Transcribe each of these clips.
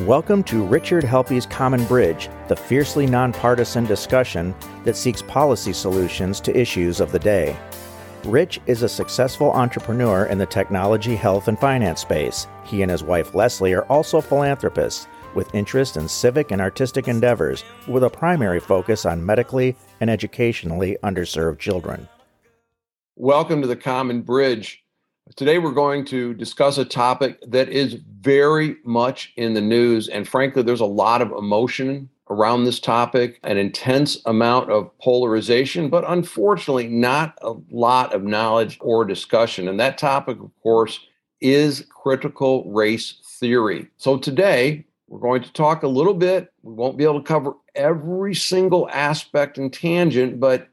Welcome to Richard Helppie's Common Bridge, the fiercely nonpartisan discussion that seeks policy solutions to issues of the day. Rich is a successful entrepreneur in the technology, health, and finance space. He and his wife Leslie are also philanthropists with interest in civic and artistic endeavors, with a primary focus on medically and educationally underserved children. Welcome to the Common Bridge. Today, we're going to discuss a topic that is very much in the news. And frankly, there's a lot of emotion around this topic, an intense amount of polarization, but unfortunately, not a lot of knowledge or discussion. And that topic, of course, is critical race theory. So today, we're going to talk a little bit. We won't be able to cover every single aspect and tangent, but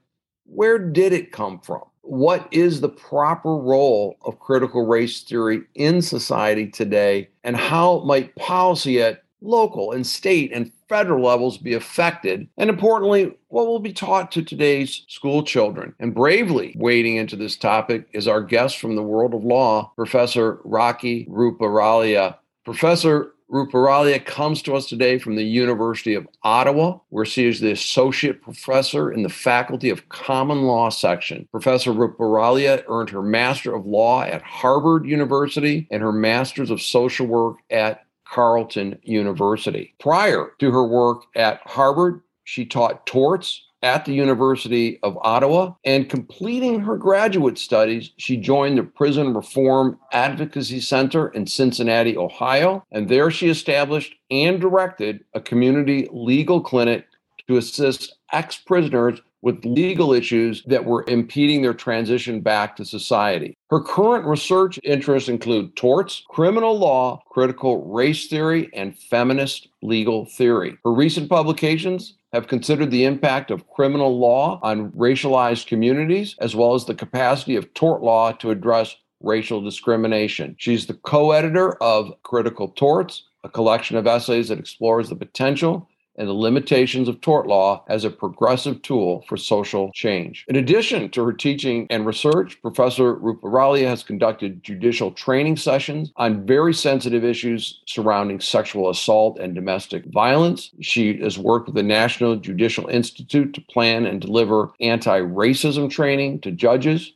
where did it come from? What is the proper role of critical race theory in society today, and how might policy at local and state and federal levels be affected? And importantly, what will be taught to today's school children? And bravely wading into this topic is our guest from the world of law, Professor Rakhi Ruparelia. Professor Ruparelia comes to us today from the University of Ottawa, where she is the associate professor in the Faculty of Common Law section. Professor Ruparelia earned her Master of Law at Harvard University and her Master's of Social Work at Carleton University. Prior to her work at Harvard, she taught torts, at the University of Ottawa. And completing her graduate studies, she joined the Prison Reform Advocacy Center in Cincinnati, Ohio. And there she established and directed a community legal clinic to assist ex prisoners with legal issues that were impeding their transition back to society. Her current research interests include torts, criminal law, critical race theory, and feminist legal theory. Her recent publications have considered the impact of criminal law on racialized communities, as well as the capacity of tort law to address racial discrimination. She's the co editor of Critical Torts, a collection of essays that explores the potential and the limitations of tort law as a progressive tool for social change. In addition to her teaching and research, Professor Ruparelia has conducted judicial training sessions on very sensitive issues surrounding sexual assault and domestic violence. She has worked with the National Judicial Institute to plan and deliver anti racism training to judges.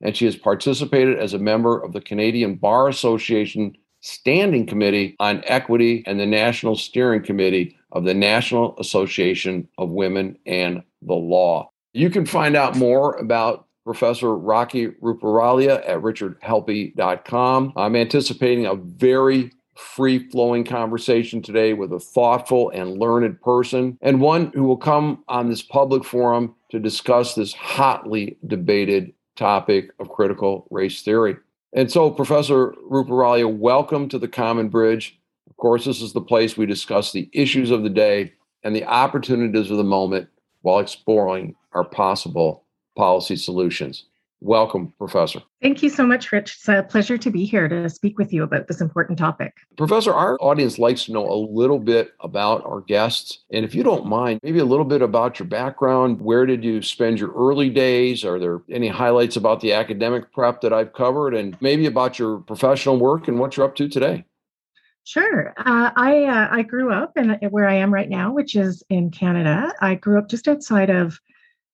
And she has participated as a member of the Canadian Bar Association Standing Committee on Equity and the National Steering Committee of the National Association of Women and the Law. You can find out more about Professor Rakhi Ruparelia at richardhelppie.com. I'm anticipating a very free flowing conversation today with a thoughtful and learned person, and one who will come on this public forum to discuss this hotly debated topic of critical race theory. And so, Professor Ruparelia, welcome to the Common Bridge. Of course, this is the place we discuss the issues of the day and the opportunities of the moment while exploring our possible policy solutions. Welcome, Professor. Thank you so much, Rich. It's a pleasure to be here to speak with you about this important topic. Professor, our audience likes to know a little bit about our guests. And if you don't mind, maybe a little bit about your background. Where did you spend your early days? Are there any highlights about the academic prep that I've covered? And maybe about your professional work and what you're up to today? Sure. Uh, I uh, I grew up in where I am right now, which is in Canada. I grew up just outside of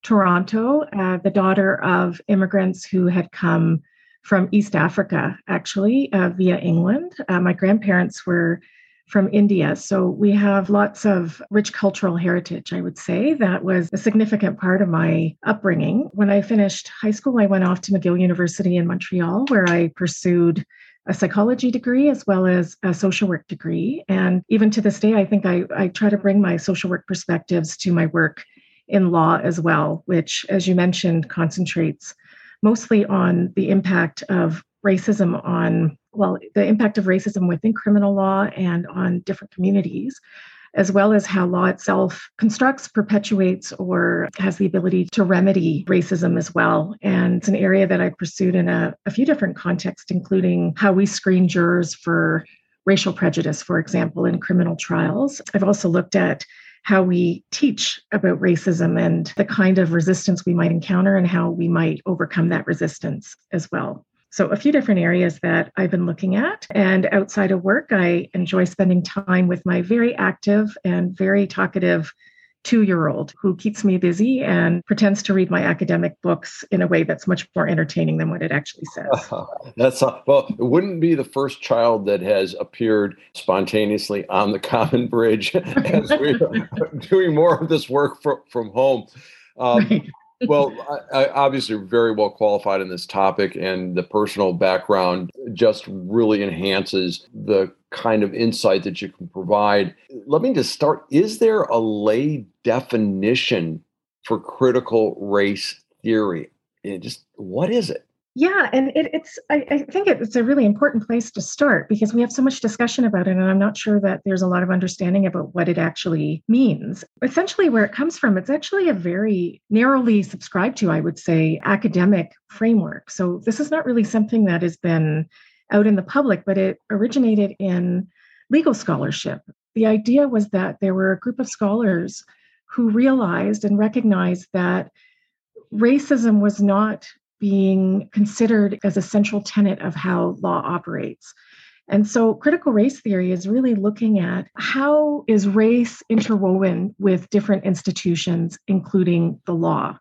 Toronto, uh, the daughter of immigrants who had come from East Africa, actually uh, via England. Uh, my grandparents were from India, so we have lots of rich cultural heritage. I would say that was a significant part of my upbringing. When I finished high school, I went off to McGill University in Montreal, where I pursued a psychology degree as well as a social work degree. And even to this day, I think I, I try to bring my social work perspectives to my work in law as well, which, as you mentioned, concentrates mostly on the impact of racism on, well, the impact of racism within criminal law and on different communities, as well as how law itself constructs, perpetuates, or has the ability to remedy racism as well. And it's an area that I pursued in a, a few different contexts, including how we screen jurors for racial prejudice, for example, in criminal trials. I've also looked at how we teach about racism and the kind of resistance we might encounter and how we might overcome that resistance as well. So, a few different areas that I've been looking at. And outside of work, I enjoy spending time with my very active and very talkative two year old who keeps me busy and pretends to read my academic books in a way that's much more entertaining than what it actually says. that's well, it wouldn't be the first child that has appeared spontaneously on the Common Bridge as we're doing more of this work from, from home. Um, right well, I, I obviously very well qualified in this topic, and the personal background just really enhances the kind of insight that you can provide. Let me just start. Is there a lay definition for critical race theory? And just what is it? Yeah, and it, it's I, I, think it's a really important place to start because we have so much discussion about it, and I'm not sure that there's a lot of understanding about what it actually means. Essentially, where it comes from, it's actually a very narrowly subscribed to, I would say, academic framework. So this is not really something that has been out in the public, but it originated in legal scholarship. The idea was that there were a group of scholars who realized and recognized that racism was not being considered as a central tenet of how law operates. And so critical race theory is really looking at how is race interwoven with different institutions, including the law.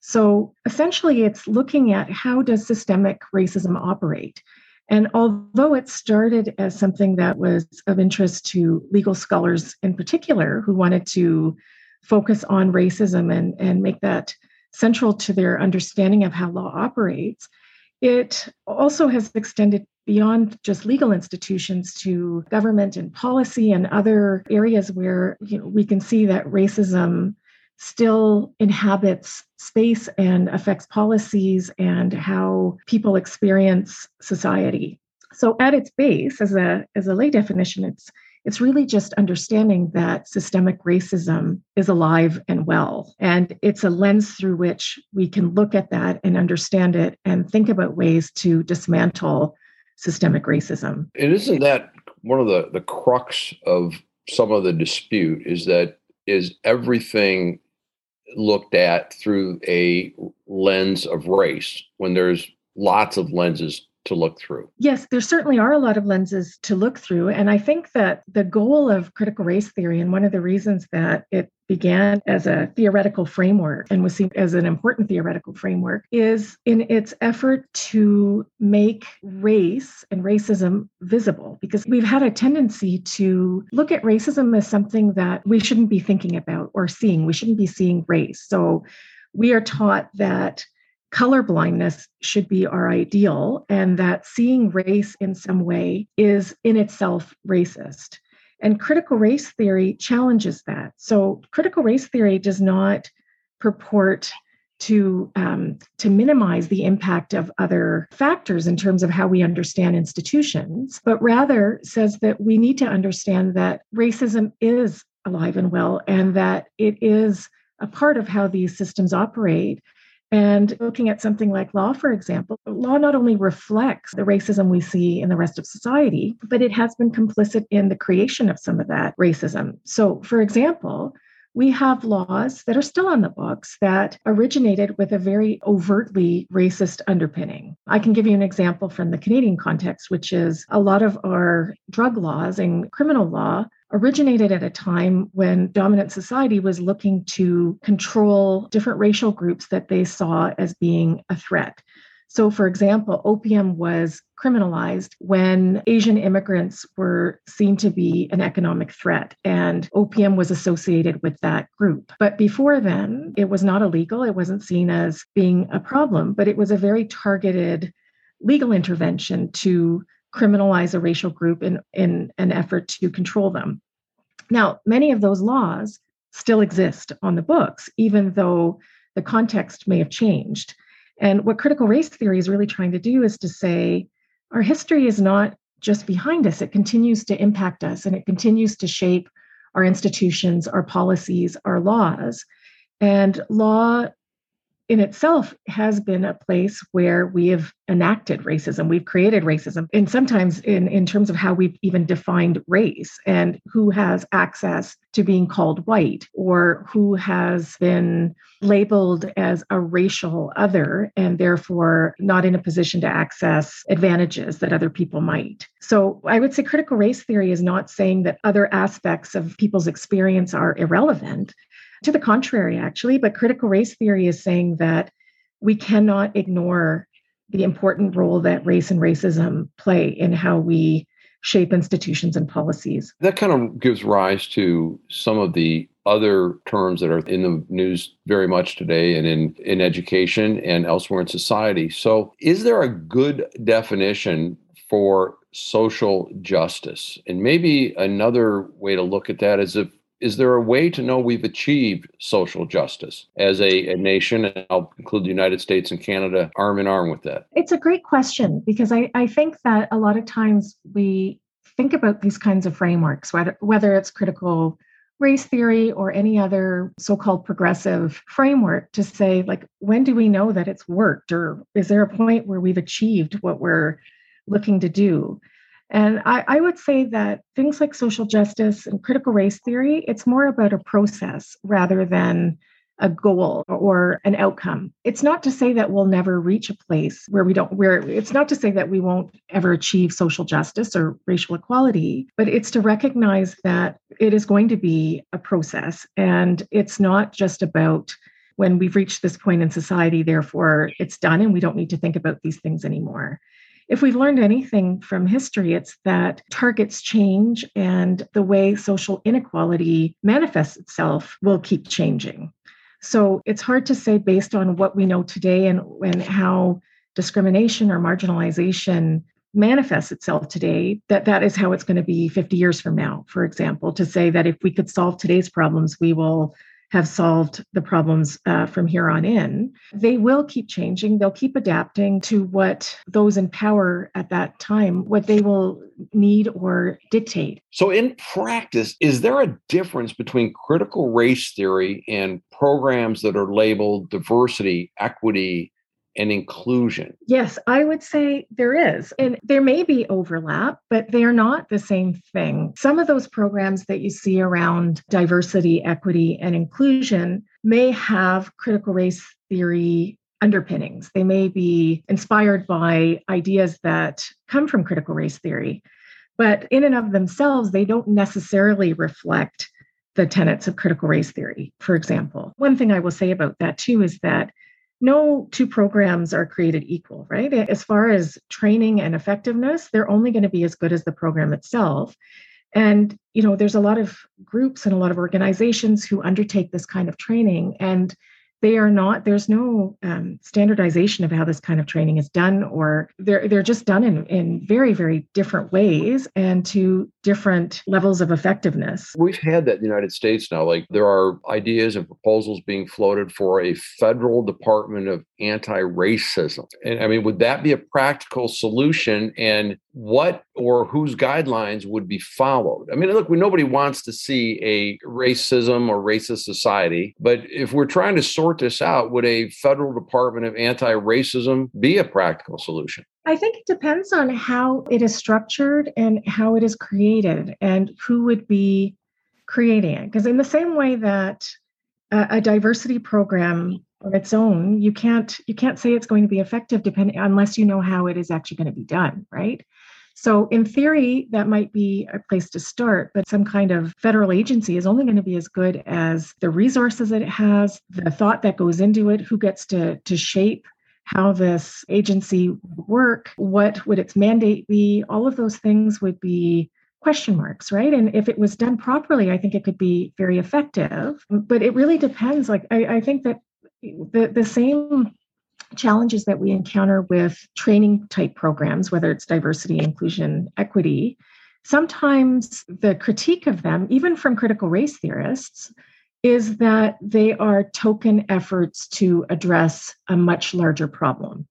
So essentially, it's looking at how does systemic racism operate. And although it started as something that was of interest to legal scholars in particular, who wanted to focus on racism and, and make that central to their understanding of how law operates, it also has extended beyond just legal institutions to government and policy and other areas where you know, we can see that racism still inhabits space and affects policies and how people experience society. So at its base, as a, as a lay definition, it's it's really just understanding that systemic racism is alive and well. And it's a lens through which we can look at that and understand it and think about ways to dismantle systemic racism. And isn't that one of the, the crux of some of the dispute is that is everything looked at through a lens of race when there's lots of lenses to look through. Yes, there certainly are a lot of lenses to look through. And I think that the goal of critical race theory, and one of the reasons that it began as a theoretical framework and was seen as an important theoretical framework, is in its effort to make race and racism visible. Because we've had a tendency to look at racism as something that we shouldn't be thinking about or seeing. We shouldn't be seeing race. So we are taught that color blindness should be our ideal, and that seeing race in some way is in itself racist. And critical race theory challenges that. So, critical race theory does not purport to um, to minimize the impact of other factors in terms of how we understand institutions, but rather says that we need to understand that racism is alive and well, and that it is a part of how these systems operate and looking at something like law, for example, law not only reflects the racism we see in the rest of society, but it has been complicit in the creation of some of that racism. So, for example, we have laws that are still on the books that originated with a very overtly racist underpinning. I can give you an example from the Canadian context, which is a lot of our drug laws and criminal law originated at a time when dominant society was looking to control different racial groups that they saw as being a threat. So, for example, opium was criminalized when Asian immigrants were seen to be an economic threat, and opium was associated with that group. But before then, it was not illegal. It wasn't seen as being a problem, but it was a very targeted legal intervention to criminalize a racial group in, in an effort to control them. Now, many of those laws still exist on the books, even though the context may have changed. And what critical race theory is really trying to do is to say our history is not just behind us, it continues to impact us and it continues to shape our institutions, our policies, our laws. And law in itself has been a place where we have enacted racism. We've created racism, and sometimes in, in terms of how we've even defined race and who has access to being called white or who has been labeled as a racial other and therefore not in a position to access advantages that other people might. So I would say critical race theory is not saying that other aspects of people's experience are irrelevant. To the contrary, actually, but critical race theory is saying that we cannot ignore the important role that race and racism play in how we shape institutions and policies. That kind of gives rise to some of the other terms that are in the news very much today and in, in education and elsewhere in society. So, is there a good definition for social justice? And maybe another way to look at that is if is there a way to know we've achieved social justice as a, a, nation? And I'll include the United States and Canada arm in arm with that. It's a great question because I, I think that a lot of times we think about these kinds of frameworks, whether, whether it's critical race theory or any other so-called progressive framework to say like when do we know that it's worked or is there a point where we've achieved what we're looking to do and I, I, would say that things like social justice and critical race theory, it's more about a process rather than a goal or an outcome. It's not to say that we'll never reach a place where we don't, where it's not to say that we won't ever achieve social justice or racial equality, but it's to recognize that it is going to be a process. And it's not just about when we've reached this point in society, therefore it's done and we don't need to think about these things anymore if we've learned anything from history, it's that targets change and the way social inequality manifests itself will keep changing. So it's hard to say based on what we know today and, and how discrimination or marginalization manifests itself today that that is how it's going to be 50 years from now for example to say that if we could solve today's problems we will have solved the problems uh, from here on in. They will keep changing. They'll keep adapting to what those in power at that time, what they will need or dictate. So, in practice, is there a difference between critical race theory and programs that are labeled diversity, equity, and inclusion? Yes, I would say there is. And there may be overlap, but they're not the same thing. Some of those programs that you see around diversity, equity, and inclusion may have critical race theory underpinnings. They may be inspired by ideas that come from critical race theory, but in and of themselves, they don't necessarily reflect the tenets of critical race theory, for example. One thing I will say about that too is that no two programs are created equal, right? As far as training and effectiveness, they're only going to be as good as the program itself. And, you know, there's a lot of groups and a lot of organizations who undertake this kind of training. And they are not there's no um, standardization of how this kind of training is done or they're they're just done in in very very different ways and to different levels of effectiveness. We've had that in the united states now like there are ideas and proposals being floated for a federal department of anti-racism. And i mean would that be a practical solution? And what or whose guidelines would be followed? I mean look we, nobody wants to see a racism or racist society but if we're trying to sort this out would a federal department of anti-racism be a practical solution I think it depends on how it is structured and how it is created and who would be creating it. Because, in the same way that a, a, diversity program on its own, you can't you can't say it's going to be effective depending unless you know how it is actually going to be done, right? So, in theory, that might be a place to start, but some kind of federal agency is only going to be as good as the resources that it has, the thought that goes into it, who gets to, to shape how this agency would work, what would its mandate be, all of those things would be question marks, right? And if it was done properly, I think it could be very effective. But it really depends. Like I, I think that the, the same challenges that we encounter with training type programs, whether it's diversity, inclusion, equity, sometimes the critique of them, even from critical race theorists, is that they are token efforts to address a much larger problem.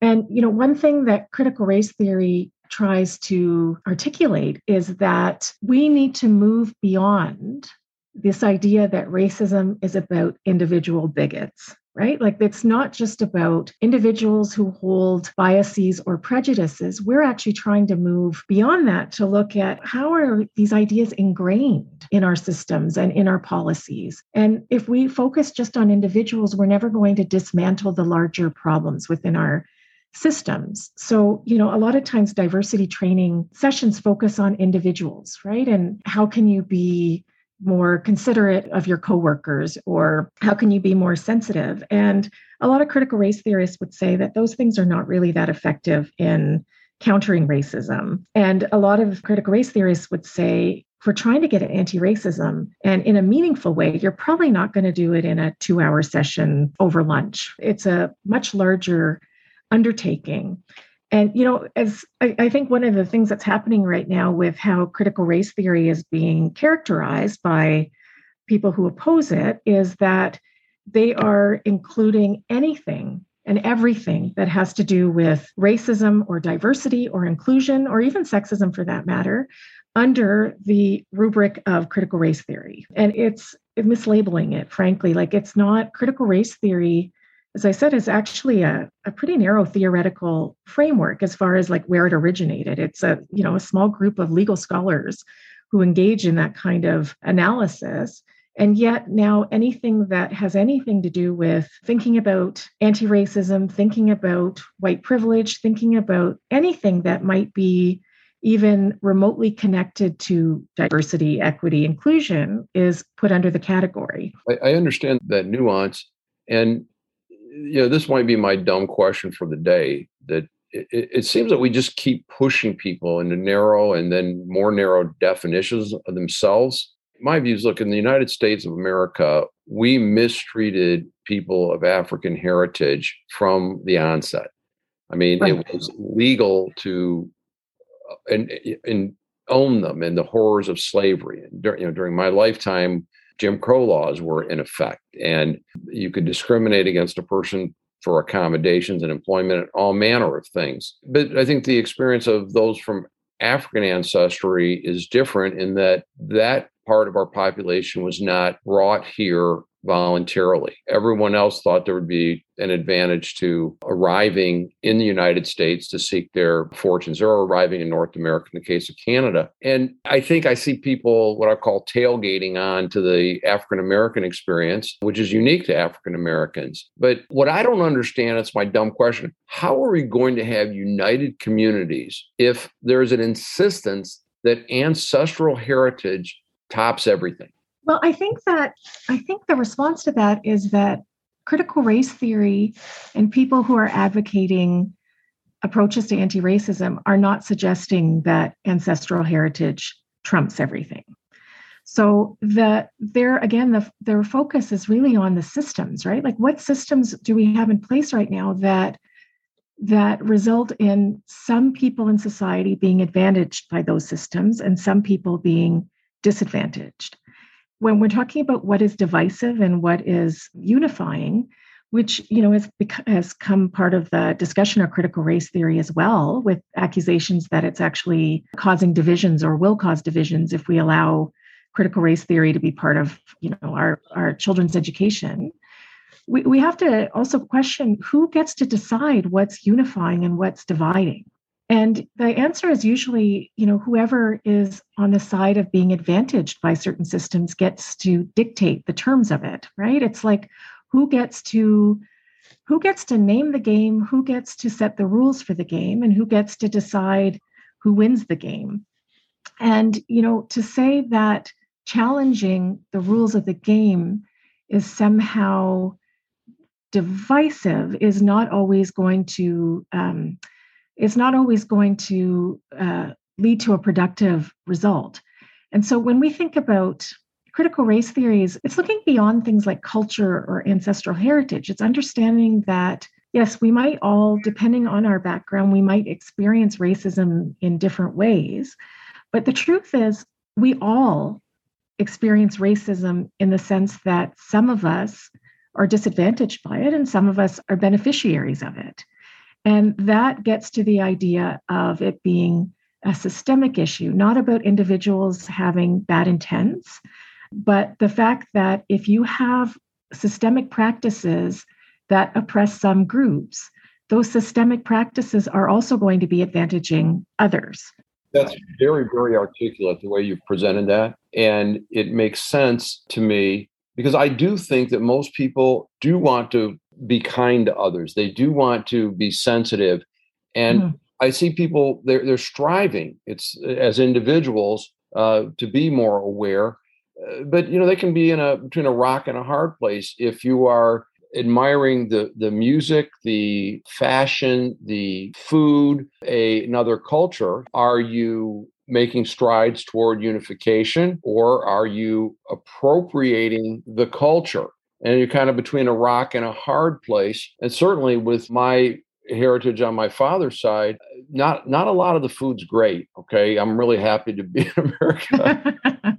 And you know, one thing that critical race theory tries to articulate is that we need to move beyond this idea that racism is about individual bigots right? Like it's not just about individuals who hold biases or prejudices. We're actually trying to move beyond that to look at how are these ideas ingrained in our systems and in our policies. And if we focus just on individuals, we're never going to dismantle the larger problems within our systems. So, you know, a lot of times diversity training sessions focus on individuals, right? And how can you be more considerate of your coworkers or how can you be more sensitive? And a lot of critical race theorists would say that those things are not really that effective in countering racism. And a lot of critical race theorists would say for trying to get at anti-racism and in a meaningful way you're probably not going to do it in a 2-hour session over lunch. It's a much larger undertaking and, you know, as I, I, think one of the things that's happening right now with how critical race theory is being characterized by people who oppose it is that they are including anything and everything that has to do with racism or diversity or inclusion or even sexism for that matter under the rubric of critical race theory. And it's mislabeling it, frankly. Like it's not critical race theory as I said, is actually a, a pretty narrow theoretical framework as far as like where it originated. It's a, you know, a small group of legal scholars who engage in that kind of analysis. And yet now anything that has anything to do with thinking about anti-racism, thinking about white privilege, thinking about anything that might be even remotely connected to diversity, equity, inclusion is put under the category. I, I understand that nuance. And you know, this might be my dumb question for the day that it, it, seems that we just keep pushing people into narrow and then more narrow definitions of themselves. My views look in the United States of America, we mistreated people of African heritage from the onset. I mean, right. it was legal to uh, and, and own them and the horrors of slavery. And during you know, during my lifetime, Jim Crow laws were in effect, and you could discriminate against a person for accommodations and employment and all manner of things. But I think the experience of those from African ancestry is different in that that part of our population was not brought here voluntarily. Everyone else thought there would be an advantage to arriving in the United States to seek their fortunes or arriving in North America in the case of Canada. And I think I see people, what I call tailgating on to the African American experience, which is unique to African Americans. But what I don't understand, it's my dumb question how are we going to have united communities if there is an insistence that ancestral heritage tops everything? Well, I think that I think the response to that is that critical race theory and people who are advocating approaches to anti-racism are not suggesting that ancestral heritage trumps everything. So the there again the their focus is really on the systems, right? Like what systems do we have in place right now that that result in some people in society being advantaged by those systems and some people being disadvantaged when we're talking about what is divisive and what is unifying, which you know has, has come part of the discussion of critical race theory as well, with accusations that it's actually causing divisions or will cause divisions if we allow critical race theory to be part of you know our, our children's education. We, we have to also question who gets to decide what's unifying and what's dividing and the answer is usually, you know, whoever is on the side of being advantaged by certain systems gets to dictate the terms of it, right? It's like who gets to who gets to name the game, who gets to set the rules for the game, and who gets to decide who wins the game. And, you know, to say that challenging the rules of the game is somehow divisive is not always going to um, is not always going to uh, lead to a productive result. And so when we think about critical race theories, it's looking beyond things like culture or ancestral heritage. It's understanding that, yes, we might all, depending on our background, we might experience racism in different ways. But the truth is, we all experience racism in the sense that some of us are disadvantaged by it and some of us are beneficiaries of it. And that gets to the idea of it being a systemic issue, not about individuals having bad intents, but the fact that if you have systemic practices that oppress some groups, those systemic practices are also going to be advantaging others. That's very, very articulate the way you've presented that. And it makes sense to me because I do think that most people do want to be kind to others. They do want to be sensitive. And mm-hmm. I see people they're they're striving. It's as individuals uh, to be more aware. Uh, but you know they can be in a between a rock and a hard place if you are admiring the the music, the fashion, the food, a, another culture. Are you making strides toward unification or are you appropriating the culture? And you're kind of between a rock and a hard place. And certainly with my heritage on my father's side, not not a lot of the food's great. Okay, I'm really happy to be in America.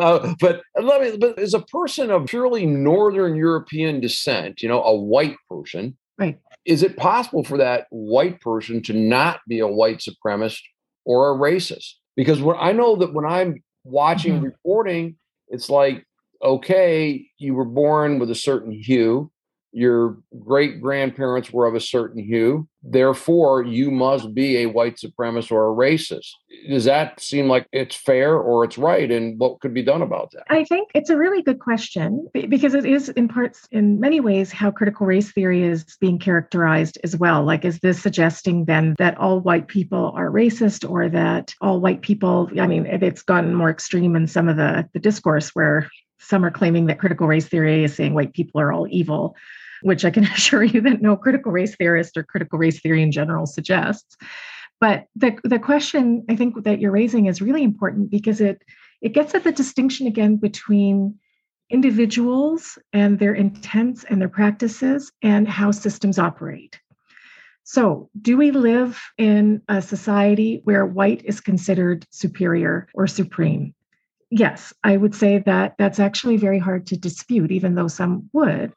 uh, but let me. But as a person of purely Northern European descent, you know, a white person, right? Is it possible for that white person to not be a white supremacist or a racist? Because when I know that when I'm watching mm-hmm. reporting, it's like, okay, you were born with a certain hue your great grandparents were of a certain hue. Therefore, you must be a white supremacist or a racist. Does that seem like it's fair or it's right? And what could be done about that? I think it's a really good question because it is, in parts, in many ways, how critical race theory is being characterized as well. Like, is this suggesting then that all white people are racist or that all white people, I mean, it's gotten more extreme in some of the, the discourse where some are claiming that critical race theory is saying white people are all evil which I can assure you that no critical race theorist or critical race theory in general suggests. But the, the question I think that you're raising is really important because it it gets at the distinction again between individuals and their intents and their practices and how systems operate. So, do we live in a society where white is considered superior or supreme? Yes, I would say that that's actually very hard to dispute, even though some would.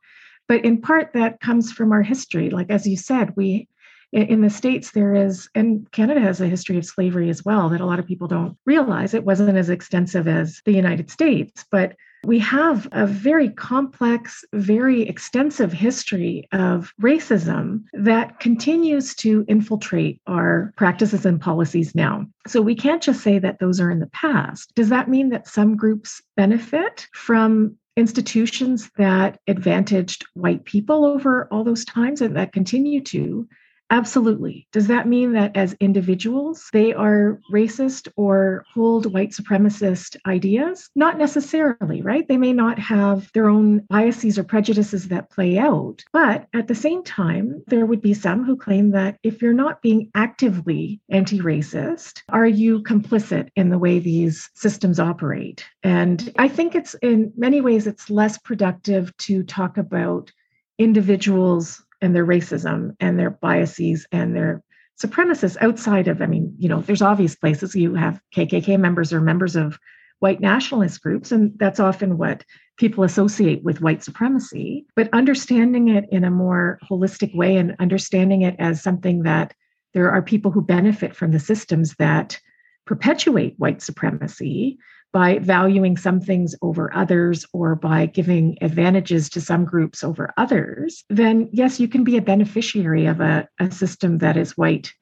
But in part, that comes from our history. Like, as you said, we in the states there is and canada has a history of slavery as well that a lot of people don't realize it wasn't as extensive as the united states but we have a very complex very extensive history of racism that continues to infiltrate our practices and policies now. So we can't just say that those are in the past. Does that mean that some groups benefit from institutions that advantaged white people over all those times and that continue to Absolutely. Does that mean that as individuals, they are racist or hold white supremacist ideas? Not necessarily, right? They may not have their own biases or prejudices that play out. But at the same time, there would be some who claim that if you're not being actively anti racist, are you complicit in the way these systems operate? And I think it's in many ways, it's less productive to talk about individuals and their racism and their biases and their supremacists outside of, I mean, you know, there's obvious places you have KKK members or members of white nationalist groups, and that's often what people associate with white supremacy. But understanding it in a more holistic way and understanding it as something that there are people who benefit from the systems that perpetuate white supremacy by valuing some things over others or by giving advantages to some groups over others, then yes, you can be a beneficiary of a, a system that is white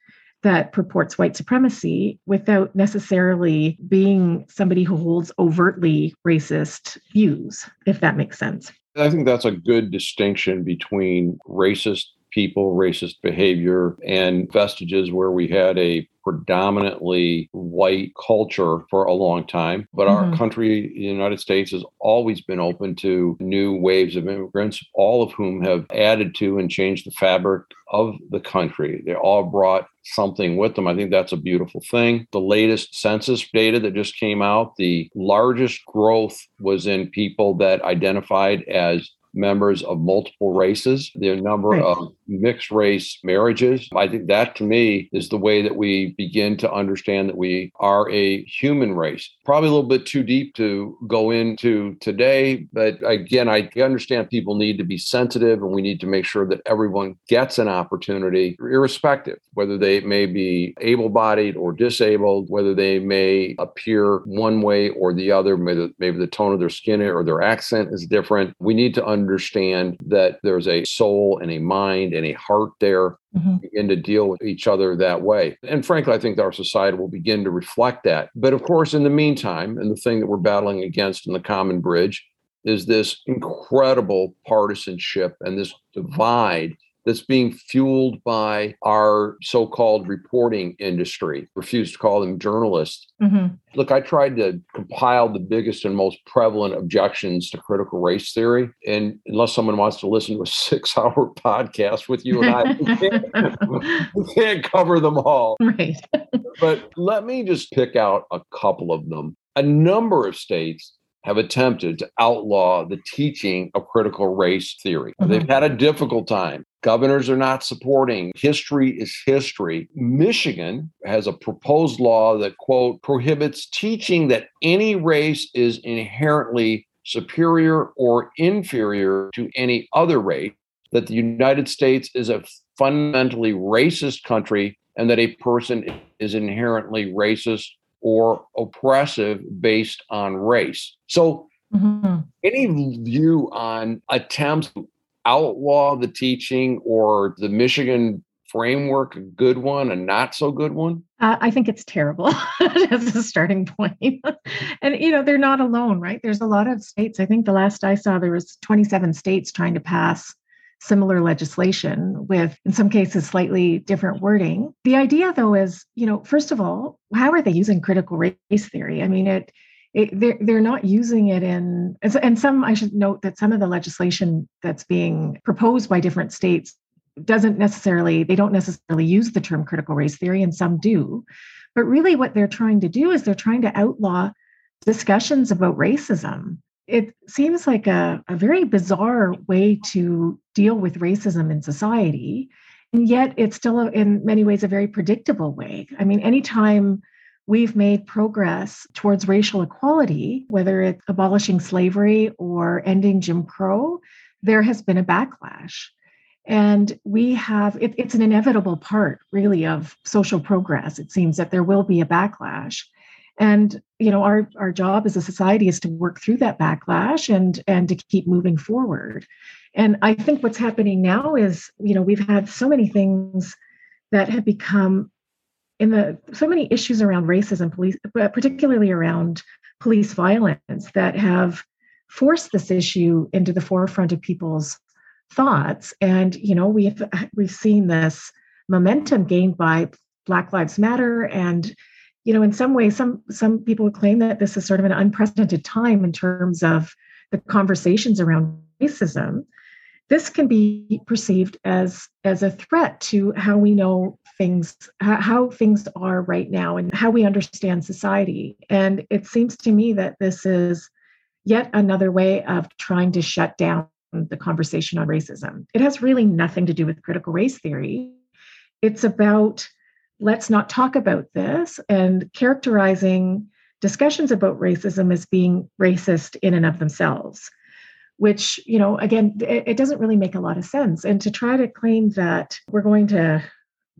that purports white supremacy without necessarily being somebody who holds overtly racist views, if that makes sense. I think that's a good distinction between racist people, racist behavior, and vestiges where we had a predominantly white culture for a long time. But mm-hmm. our country, the United States, has always been open to new waves of immigrants, all of whom have added to and changed the fabric of the country. They all brought something with them. I think that's a beautiful thing. The latest census data that just came out, the largest growth was in people that identified as members of multiple races. The number right. of mixed race marriages. I think that to me is the way that we begin to understand that we are a human race. Probably a little bit too deep to go into today, but again, I understand people need to be sensitive and we need to make sure that everyone gets an opportunity, irrespective whether they may be able bodied or disabled, whether they may appear one way or the other, maybe, maybe the tone of their skin or their accent is different. We need to understand that there's a soul and a mind and a heart there mm-hmm. begin to deal with each other that way. And frankly, I think our society will begin to reflect that. But of course, in the meantime, and the thing that we're battling against in the common bridge is this incredible partisanship and this divide that's being fueled by our so-called reporting industry. Refuse to call them journalists. Mm-hmm. Look, I tried to compile the biggest and most prevalent objections to critical race theory, and unless someone wants to listen to a six-hour podcast with you and I, we can't, we can't cover them all. Right. but let me just pick out a couple of them. A number of states have attempted to outlaw the teaching of critical race theory. Mm-hmm. They've had a difficult time. Governors are not supporting. History is history. Michigan has a proposed law that, quote, prohibits teaching that any race is inherently superior or inferior to any other race, that the United States is a fundamentally racist country, and that a person is inherently racist or oppressive based on race. So, mm-hmm. any view on attempts to outlaw the teaching or the Michigan framework a good one, a not so good one? Uh, I think it's terrible as a starting point. and you know, they're not alone, right? There's a lot of states. I think the last I saw there was 27 states trying to pass similar legislation with, in some cases, slightly different wording. The idea, though, is, you know, first of all, how are they using critical race theory? I mean, it, it they're, they're not using it in, and some, I should note that some of the legislation that's being proposed by different states doesn't necessarily, they don't necessarily use the term critical race theory, and some do. But really, what they're trying to do is they're trying to outlaw discussions about racism it seems like a, a very bizarre way to deal with racism in society. And yet it's still, a, in many ways, a very predictable way. I mean, anytime we've made progress towards racial equality, whether it's abolishing slavery or ending Jim Crow, there has been a backlash. And we have, it, it's an inevitable part, really, of social progress. It seems that there will be a backlash and you know our our job as a society is to work through that backlash and and to keep moving forward. And i think what's happening now is you know we've had so many things that have become in the so many issues around racism police but particularly around police violence that have forced this issue into the forefront of people's thoughts. And you know we've we've seen this momentum gained by black lives matter and you know, in some ways, some some people claim that this is sort of an unprecedented time in terms of the conversations around racism. This can be perceived as as a threat to how we know things, how things are right now, and how we understand society. And it seems to me that this is yet another way of trying to shut down the conversation on racism. It has really nothing to do with critical race theory. It's about let's not talk about this and characterizing discussions about racism as being racist in and of themselves which you know again it, it, doesn't really make a lot of sense. And to try to claim that we're going to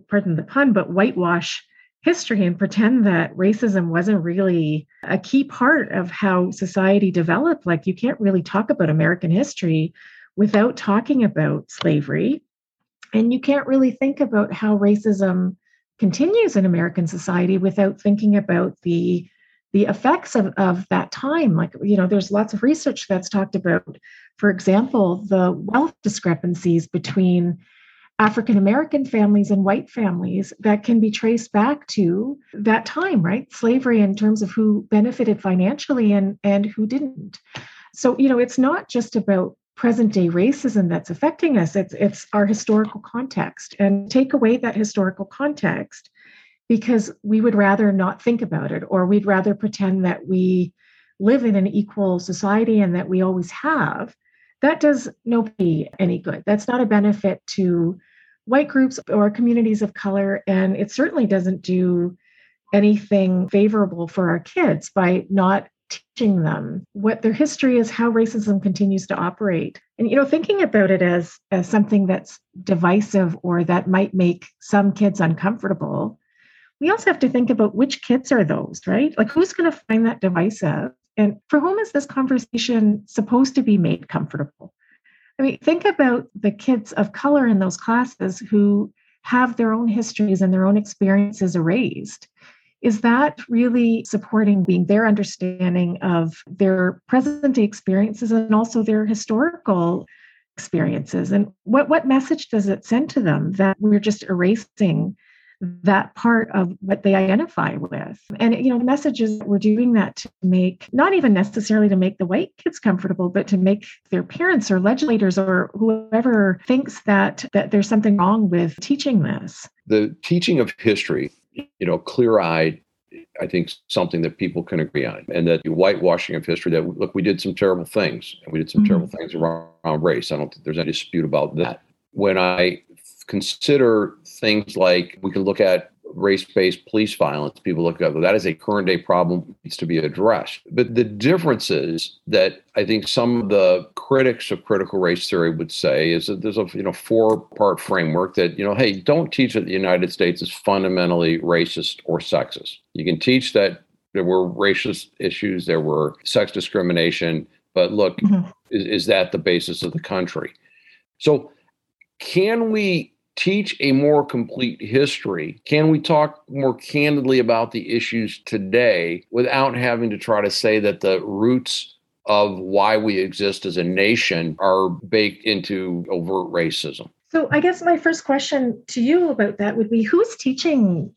pardon the pun but whitewash history and pretend that racism wasn't really a key part of how society developed like you can't really talk about american history without talking about slavery. And you can't really think about how racism continues in American society without thinking about the the effects of, of that time. Like, you know, there's lots of research that's talked about, for example, the wealth discrepancies between African American families and white families that can be traced back to that time, right? Slavery in terms of who benefited financially and, and who didn't. So, you know, it's not just about present day racism that's affecting us. It's it's our historical context. And take away that historical context because we would rather not think about it or we'd rather pretend that we live in an equal society and that we always have. That does nobody any good. That's not a benefit to white groups or communities of color. And it certainly doesn't do anything favorable for our kids by not teaching them what their history is how racism continues to operate. And you know thinking about it as as something that's divisive or that might make some kids uncomfortable we also have to think about which kids are those right? Like who's going to find that divisive? And for whom is this conversation supposed to be made comfortable? I mean, think about the kids of color in those classes who have their own histories and their own experiences erased. Is that really supporting being their understanding of their present day experiences and also their historical experiences? And what, what message does it send to them that we're just erasing that part of what they identify with. And, you know, the message is we're doing that to make, not even necessarily to make the white kids comfortable, but to make their parents or legislators or whoever thinks that, that there's something wrong with teaching this. The teaching of history, you know, clear eyed I think something that people can agree on, and that the whitewashing of history. That look, we did some terrible things, and we did some mm-hmm. terrible things around, around race. I don't think there's any dispute about that. When I consider things like we can look at race-based police violence people look at that is a current day problem needs to be addressed. But the difference is that i think some of the critics of critical race theory would say is that there's a you know four part framework that you know hey don't teach that the united states is fundamentally racist or sexist. You can teach that there were racist issues there were sex discrimination but look mm-hmm. is, is that the basis of the country? So can we teach a more complete history? Can we talk more candidly about the issues today without having to try to say that the roots of why we exist as a nation are baked into overt racism? So I guess my first question to you about that would be who's teaching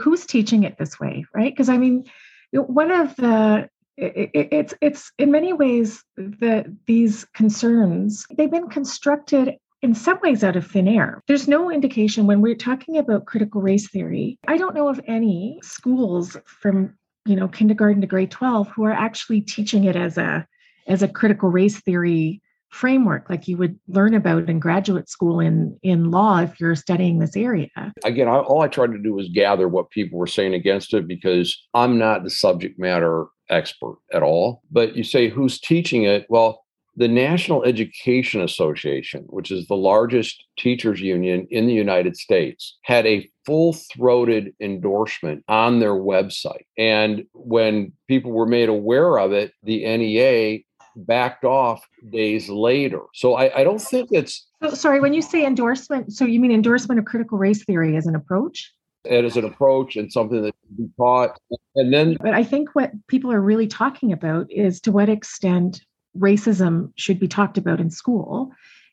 who's teaching it this way, right? Because I mean, one of the it, it's it's in many ways that these concerns they've been constructed in some ways out of thin air. There's no indication when we're talking about critical race theory. I don't know of any schools from you know kindergarten to grade 12 who are actually teaching it as a as a critical race theory framework like you would learn about in graduate school in in law if you're studying this area again all i tried to do was gather what people were saying against it because i'm not the subject matter expert at all but you say who's teaching it well the National Education Association, which is the largest teachers union in the United States, had a full throated endorsement on their website. And when people were made aware of it, the NEA backed off days later. So I, I don't think it's. So, sorry, when you say endorsement, so you mean endorsement of critical race theory as an approach? It is an approach and something that can be taught. And then. But I think what people are really talking about is to what extent racism should be talked about in school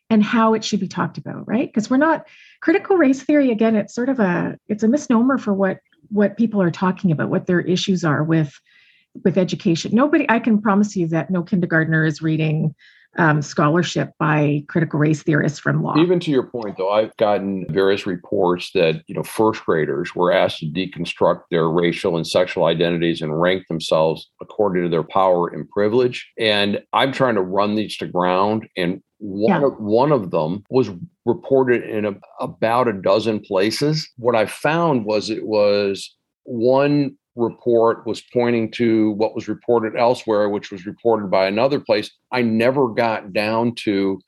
and how it should be talked about right? Because we're not critical race theory again it's sort of a it's a misnomer for what what people are talking about what their issues are with with education. Nobody i can promise you that no kindergartner is reading um, scholarship by critical race theorists from law. Even to your point, though, I've gotten various reports that you know first graders were asked to deconstruct their racial and sexual identities and rank themselves according to their power and privilege. And I'm trying to run these to ground. And one, yeah. of, one of them was reported in a, about a dozen places. What I found was it was one report was pointing to what was reported elsewhere, which was reported by another place. I never got down to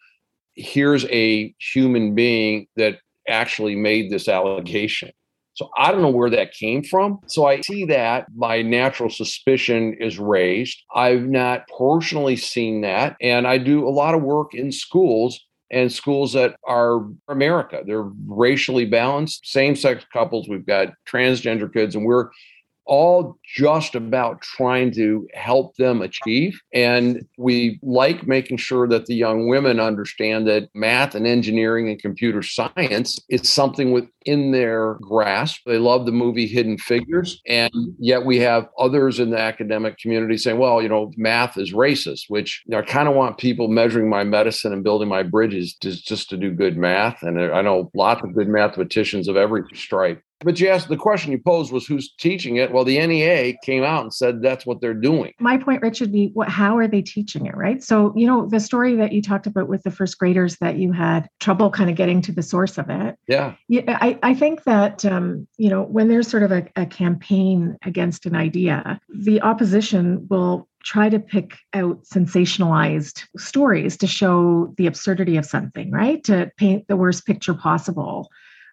here's a human being that actually made this allegation. So I don't know where that came from. So I see that my natural suspicion is raised. I've not personally seen that. And I do a lot of work in schools and schools that are America. They're racially balanced, same sex couples. We've got transgender kids, and we're all just about trying to help them achieve. And we like making sure that the young women understand that math and engineering and computer science is something within their grasp. They love the movie Hidden Figures. And yet we have others in the academic community saying, well, you know, math is racist, which you know, I kind of want people measuring my medicine and building my bridges just, just to do good math. And I know lots of good mathematicians of every stripe But you asked the question you posed was who's teaching it? Well, the NEA came out and said that's what they're doing. My point, Rich, would be what how are they teaching it, right? So, you know, the story that you talked about with the first graders that you had trouble kind of getting to the source of it. Yeah. Yeah, I, I think that um, you know, when there's sort of a, a campaign against an idea, the opposition will try to pick out sensationalized stories to show the absurdity of something, right? To paint the worst picture possible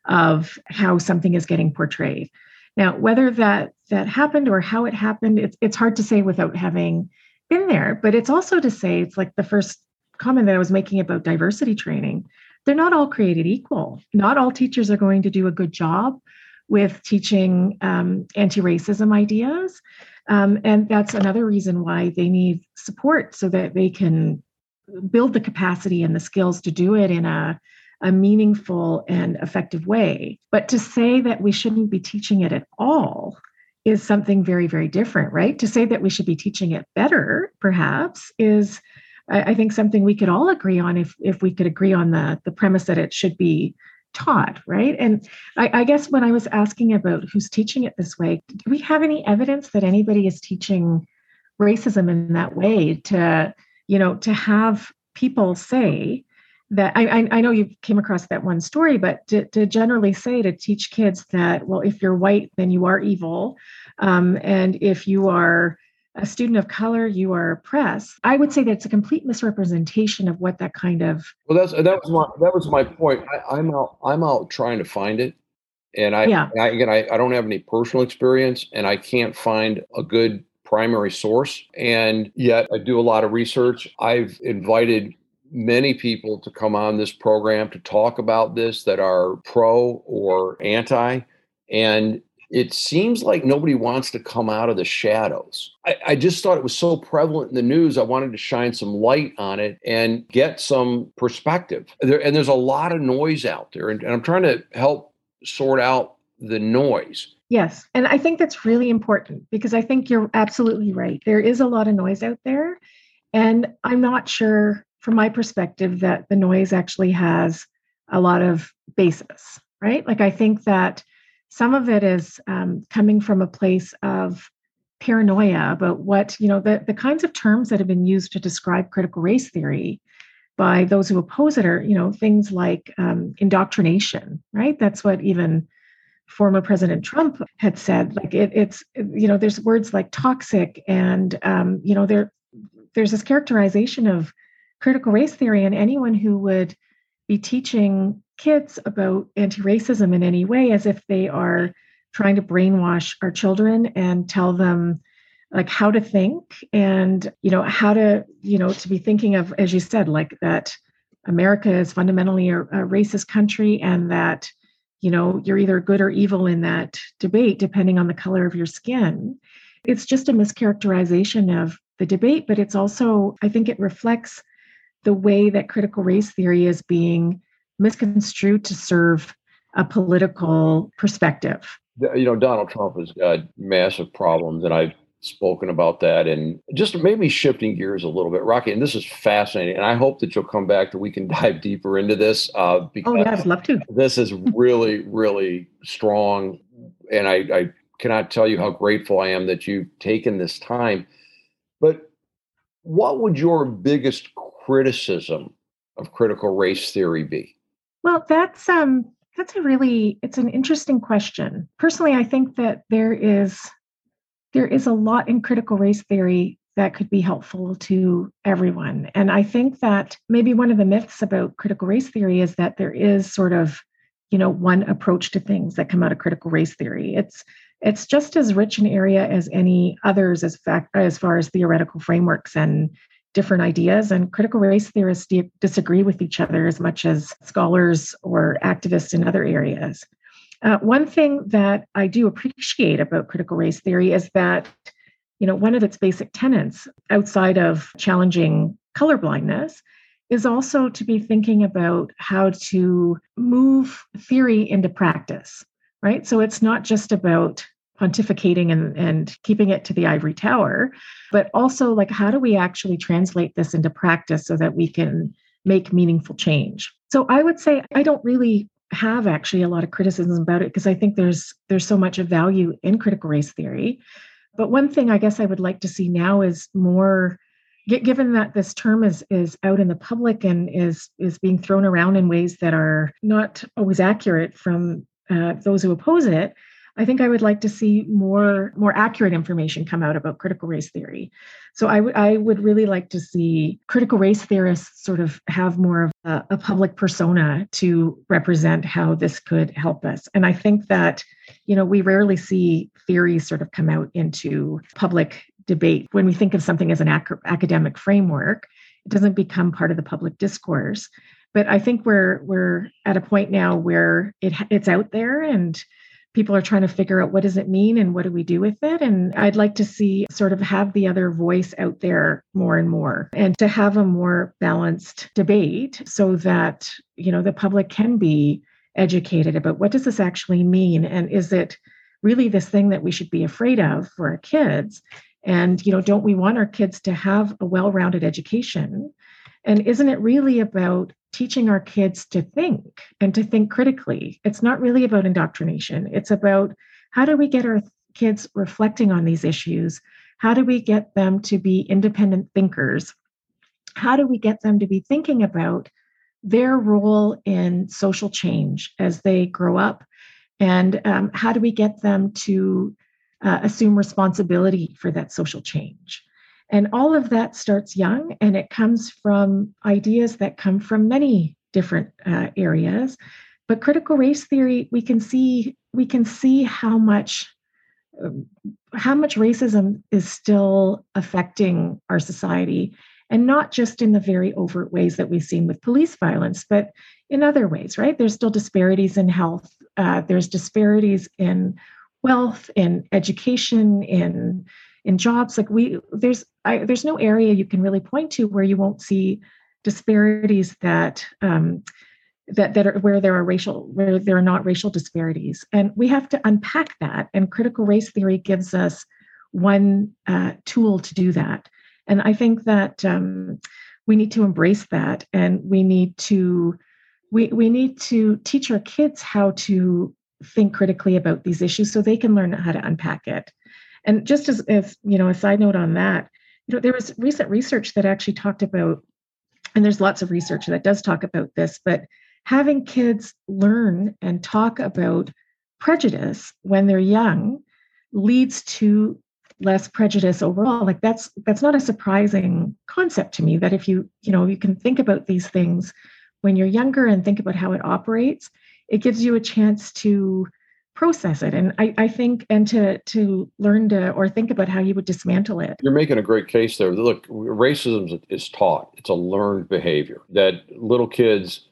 of how something is getting portrayed. Now, whether that that happened or how it happened, it's it's hard to say without having been there. But it's also to say it's like the first comment that I was making about diversity training. They're not all created equal. Not all teachers are going to do a good job with teaching um, anti-racism ideas. Um, and that's another reason why they need support so that they can build the capacity and the skills to do it in a, a meaningful and effective way. But to say that we shouldn't be teaching it at all is something very, very different, right? To say that we should be teaching it better, perhaps, is I, think something we could all agree on if if we could agree on the the premise that it should be taught, right? And I, I, guess when I was asking about who's teaching it this way, do we have any evidence that anybody is teaching racism in that way to, you know, to have people say that I, I know you came across that one story, but to, to, generally say to teach kids that, well, if you're white, then you are evil. Um, and if you are a student of color, you are oppressed. I would say that it's a complete misrepresentation of what that kind of. Well, that's that was my that was my point. I, am out I'm out trying to find it, and I, yeah. I again I, I don't have any personal experience, and I can't find a good primary source. And yet I do a lot of research. I've invited many people to come on this program to talk about this that are pro or anti. And it seems like nobody wants to come out of the shadows. I, I, just thought it was so prevalent in the news. I wanted to shine some light on it and get some perspective. There, and there's a lot of noise out there, and, and I'm trying to help sort out the noise. Yes. And I think that's really important because I think you're absolutely right. There is a lot of noise out there. And I'm not sure, from my perspective, that the noise actually has a lot of basis, right? Like, I think that some of it is um, coming from a place of paranoia about what, you know, the, the kinds of terms that have been used to describe critical race theory by those who oppose it are, you know, things like um, indoctrination, right? That's what even former President Trump had said. Like it, it's, you know, there's words like toxic and, um, you know, there, there's this characterization of critical race theory and anyone who would be teaching kids about anti racism in any way as if they are trying to brainwash our children and tell them like how to think and you know how to you know to be thinking of as you said like that america is fundamentally a, a, racist country and that you know you're either good or evil in that debate depending on the color of your skin. It's just a mischaracterization of the debate but it's also i think it reflects the way that critical race theory is being misconstrued to serve a political perspective. You know, Donald Trump has got massive problems, and I've spoken about that. And just maybe shifting gears a little bit, Rakhi, and this is fascinating. And I hope that you'll come back that we can dive deeper into this. Uh, because oh, yeah, I'd love to. This is really, really strong. And I, I cannot tell you how grateful I am that you've taken this time. But what would your biggest criticism of critical race theory be? Well, that's um that's a really it's an interesting question. Personally, I think that there is there is a lot in critical race theory that could be helpful to everyone. And I think that maybe one of the myths about critical race theory is that there is sort of, you know, one approach to things that come out of critical race theory. It's it's just as rich an area as any others as fact as far as theoretical frameworks and different ideas, and critical race theorists disagree with each other as much as scholars or activists in other areas. Uh, one thing that I do appreciate about critical race theory is that, you know, one of its basic tenets outside of challenging colorblindness is also to be thinking about how to move theory into practice, right? So it's not just about pontificating and, and keeping it to the ivory tower, but also like how do we actually translate this into practice so that we can make meaningful change? So I would say I don't really have actually a lot of criticism about it because I think there's there's so much of value in critical race theory. But one thing I guess I would like to see now is more given that this term is is out in the public and is is being thrown around in ways that are not always accurate from uh, those who oppose it I think I would like to see more more accurate information come out about critical race theory. So I, w- I would really like to see critical race theorists sort of have more of a, a public persona to represent how this could help us. And I think that, you know, we rarely see theories sort of come out into public debate. When we think of something as an ac- academic framework, it doesn't become part of the public discourse. But I think we're we're at a point now where it it's out there and people are trying to figure out what does it mean and what do we do with it. And i'd like to see sort of have the other voice out there more and more and to have a more balanced debate so that you know the public can be educated about what does this actually mean and is it really this thing that we should be afraid of for our kids. And you know don't we want our kids to have a well-rounded education? And isn't it really about teaching our kids to think and to think critically. It's not really about indoctrination. It's about how do we get our kids reflecting on these issues? How do we get them to be independent thinkers? How do we get them to be thinking about their role in social change as they grow up? And um, how do we get them to uh, assume responsibility for that social change? And all of that starts young and it comes from ideas that come from many different uh, areas. But critical race theory, we can see we can see how much um, how much racism is still affecting our society and not just in the very overt ways that we've seen with police violence but in other ways right there's still disparities in health uh, there's disparities in wealth in education in in jobs like we there's I, there's no area you can really point to where you won't see disparities that um, that that are where there are racial where there are not racial disparities. And we have to unpack that and critical race theory gives us one uh, tool to do that. And i think that um, we need to embrace that and we need to we, we need to teach our kids how to think critically about these issues so they can learn how to unpack it. And just as if, you know, a side note on that, you know, there was recent research that actually talked about, and there's lots of research that does talk about this, but having kids learn and talk about prejudice when they're young leads to less prejudice overall. Like that's that's not a surprising concept to me that if you you know you can think about these things when you're younger and think about how it operates it gives you a chance to process it. And I, I think and to to learn to or think about how you would dismantle it. You're making a great case there. Look racism is taught. It's a learned behavior that little kids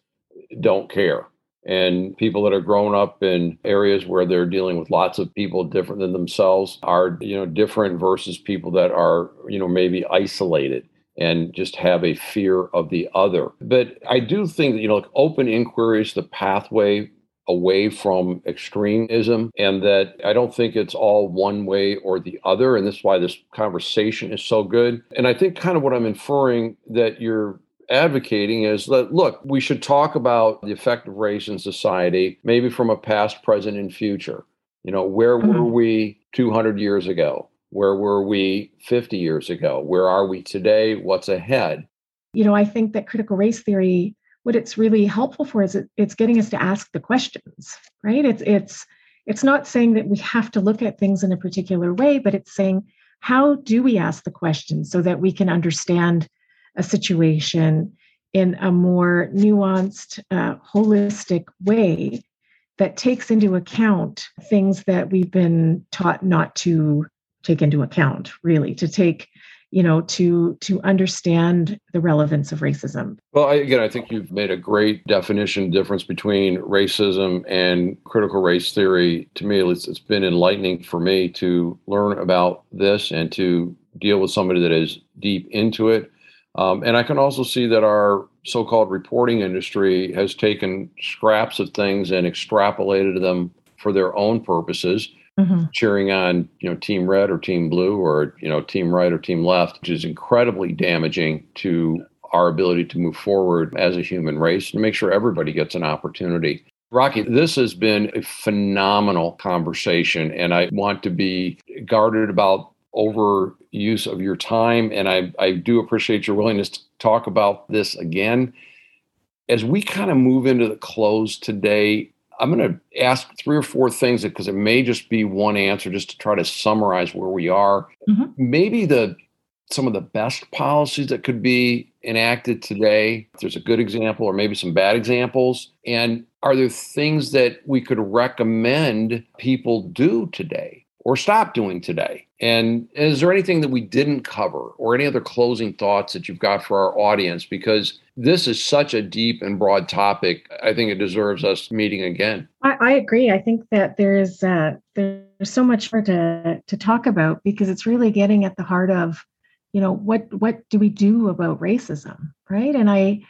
don't care. And people that are grown up in areas where they're dealing with lots of people different than themselves are you know different versus people that are you know maybe isolated and just have a fear of the other. But i do think that you know like open inquiry is the pathway away from extremism and that I don't think it's all one way or the other. And that's why this conversation is so good. And I think kind of what I'm inferring that you're advocating is that look, we should talk about the effect of race in society, maybe from a past, present, and future. You know, where mm-hmm. were we 200 years ago? Where were we 50 years ago? Where are we today? What's ahead? You know, I think that critical race theory what it's really helpful for is it, it's getting us to ask the questions right? It's it's it's not saying that we have to look at things in a particular way but it's saying how do we ask the questions so that we can understand a situation in a more nuanced uh, holistic way that takes into account things that we've been taught not to take into account really to take you know to to understand the relevance of racism. Well I, again i think you've made a great definition difference between racism and critical race theory. To me it's, it's been enlightening for me to learn about this and to deal with somebody that is deep into it. Um, and i can also see that our so-called reporting industry has taken scraps of things and extrapolated them for their own purposes mm-hmm. cheering on you know team red or team blue or you know team right or team left which is incredibly damaging to our ability to move forward as a human race and make sure everybody gets an opportunity Rakhi, this has been a phenomenal conversation, and I want to be guarded about overuse of your time. And I, I do appreciate your willingness to talk about this again. As we kind of move into the close today, I'm going to ask three or four things because it may just be one answer just to try to summarize where we are. Mm-hmm. Maybe the some of the best policies that could be enacted today. If there's a good example or maybe some bad examples. And are there things that we could recommend people do today or stop doing today? And is there anything that we didn't cover or any other closing thoughts that you've got for our audience? Because this is such a deep and broad topic. I think it deserves us meeting again. I, I agree. I think that there's uh, there's so much more to to talk about because it's really getting at the heart of, you know, what what do we do about racism, right? And I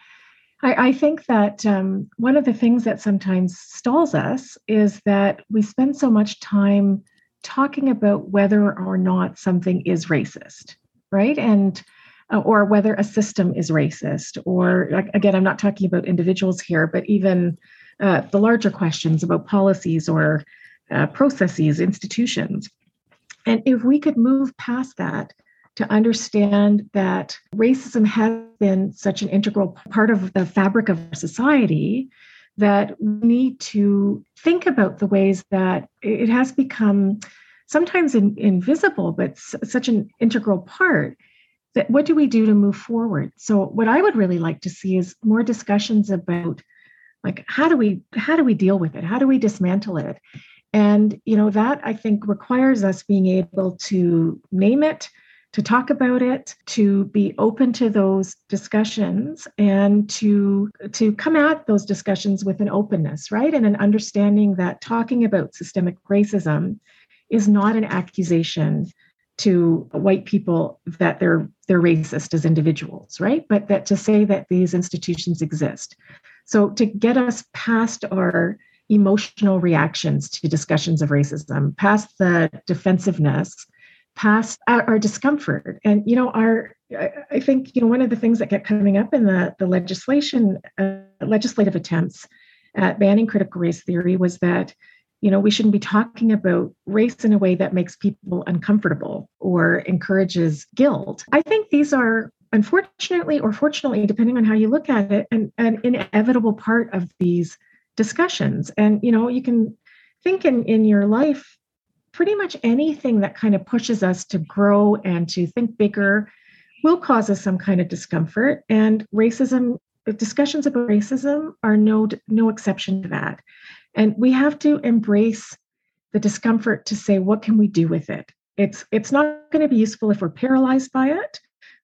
I, I think that um, one of the things that sometimes stalls us is that we spend so much time talking about whether or not something is racist, right? And uh, or whether a system is racist, or again, I'm not talking about individuals here, but even uh, the larger questions about policies or uh, processes, institutions. And if we could move past that to understand that racism has been such an integral part of the fabric of society that we need to think about the ways that it has become sometimes in, invisible, but s- such an integral part. That what do we do to move forward? So, what I would really like to see is more discussions about like how do we how do we deal with it? How do we dismantle it? And you know that I think requires us being able to name it, to talk about it, to be open to those discussions and to to come at those discussions with an openness, right? And an understanding that talking about systemic racism is not an accusation to white people that they're they're racist as individuals, right? But that to say that these institutions exist. So to get us past our emotional reactions to discussions of racism, past the defensiveness past our, our discomfort. And you know, our I, I, think you know one of the things that kept coming up in the the legislation uh, legislative attempts at banning critical race theory was that you know we shouldn't be talking about race in a way that makes people uncomfortable or encourages guilt. I think these are unfortunately or fortunately depending on how you look at it an, an inevitable part of these discussions and you know you can think in in your life pretty much anything that kind of pushes us to grow and to think bigger will cause us some kind of discomfort. And racism, discussions about racism are no, no exception to that. And we have to embrace the discomfort to say, what can we do with it? It's, it's not going to be useful if we're paralyzed by it.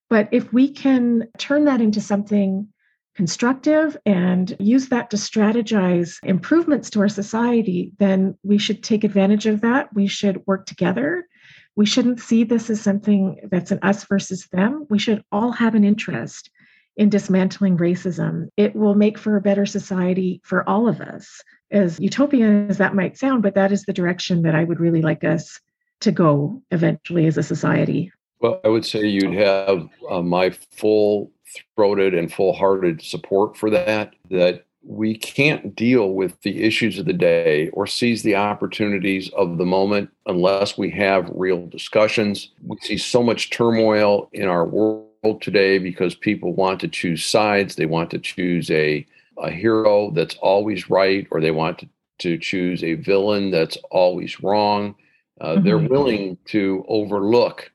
But if we can turn that into something constructive and use that to strategize improvements to our society, then we should take advantage of that. We should work together. We shouldn't see this as something that's an us versus them. We should all have an interest in dismantling racism. It will make for a better society for all of us. As utopian as that might sound, but that is the direction that I would really like us to go eventually as a society. Well, I would say you'd have uh, my full throated and full hearted support for that, that we can't deal with the issues of the day or seize the opportunities of the moment unless we have real discussions. We see so much turmoil in our world today because people want to choose sides. They want to choose a, a hero that's always right, or they want to, to choose a villain that's always wrong. Uh, mm-hmm. They're willing to overlook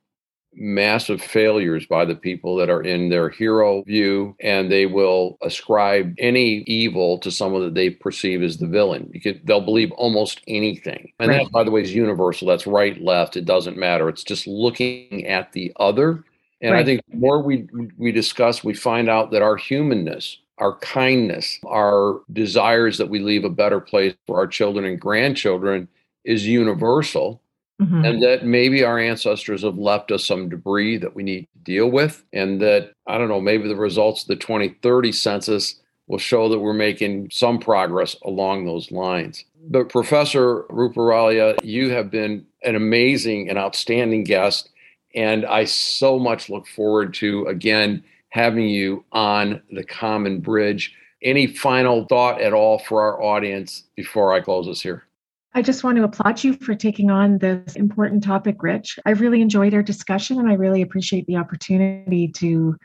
massive failures by the people that are in their hero view, and they will ascribe any evil to someone that they perceive as the villain. Because they'll believe almost anything. And right. that, by the way, is universal. That's right, left. It doesn't matter. It's just looking at the other. And right. I think the more we we discuss, we find out that our humanness, our kindness, our desires that we leave a better place for our children and grandchildren is universal Mm-hmm. And that maybe our ancestors have left us some debris that we need to deal with. And that, I don't know, maybe the results of the 2030 census will show that we're making some progress along those lines. But Professor Ruparelia you have been an amazing and outstanding guest. And I so much look forward to, again, having you on the Common Bridge. Any final thought at all for our audience before I close this here? I just want to applaud you for taking on this important topic, Rich. I really enjoyed our discussion and I really appreciate the opportunity to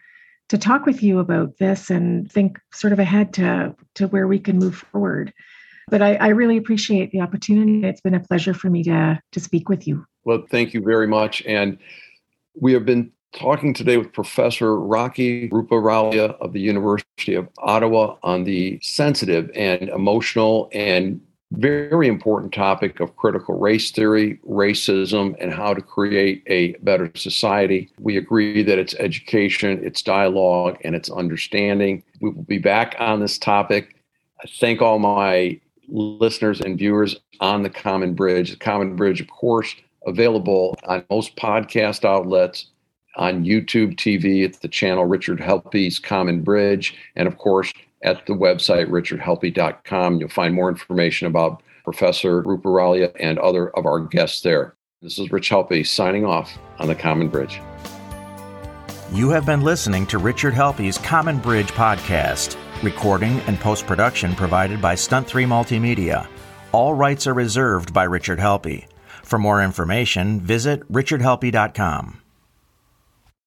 to talk with you about this and think sort of ahead to, to where we can move forward. But I, I really appreciate the opportunity. It's been a pleasure for me to, to speak with you. Well, thank you very much. And we have been talking today with Professor Rakhi Ruparelia of the University of Ottawa on the sensitive and emotional and very important topic of critical race theory, racism, and how to create a better society. We agree that it's education, it's dialogue, and it's understanding. We will be back on this topic. I thank all my listeners and viewers on the Common Bridge. The Common Bridge, of course, available on most podcast outlets, on YouTube TV It's the channel Richard Helppie's Common Bridge, and of course, at the website richardhelppie.com. You'll find more information about Professor Ruparelia and other of our guests there. This is Rich Helppie signing off on the Common Bridge. You have been listening to Richard Helppie's Common Bridge podcast. Recording and post production provided by Stunt 3 Multimedia. All rights are reserved by Richard Helppie. For more information, visit richardhelppie.com.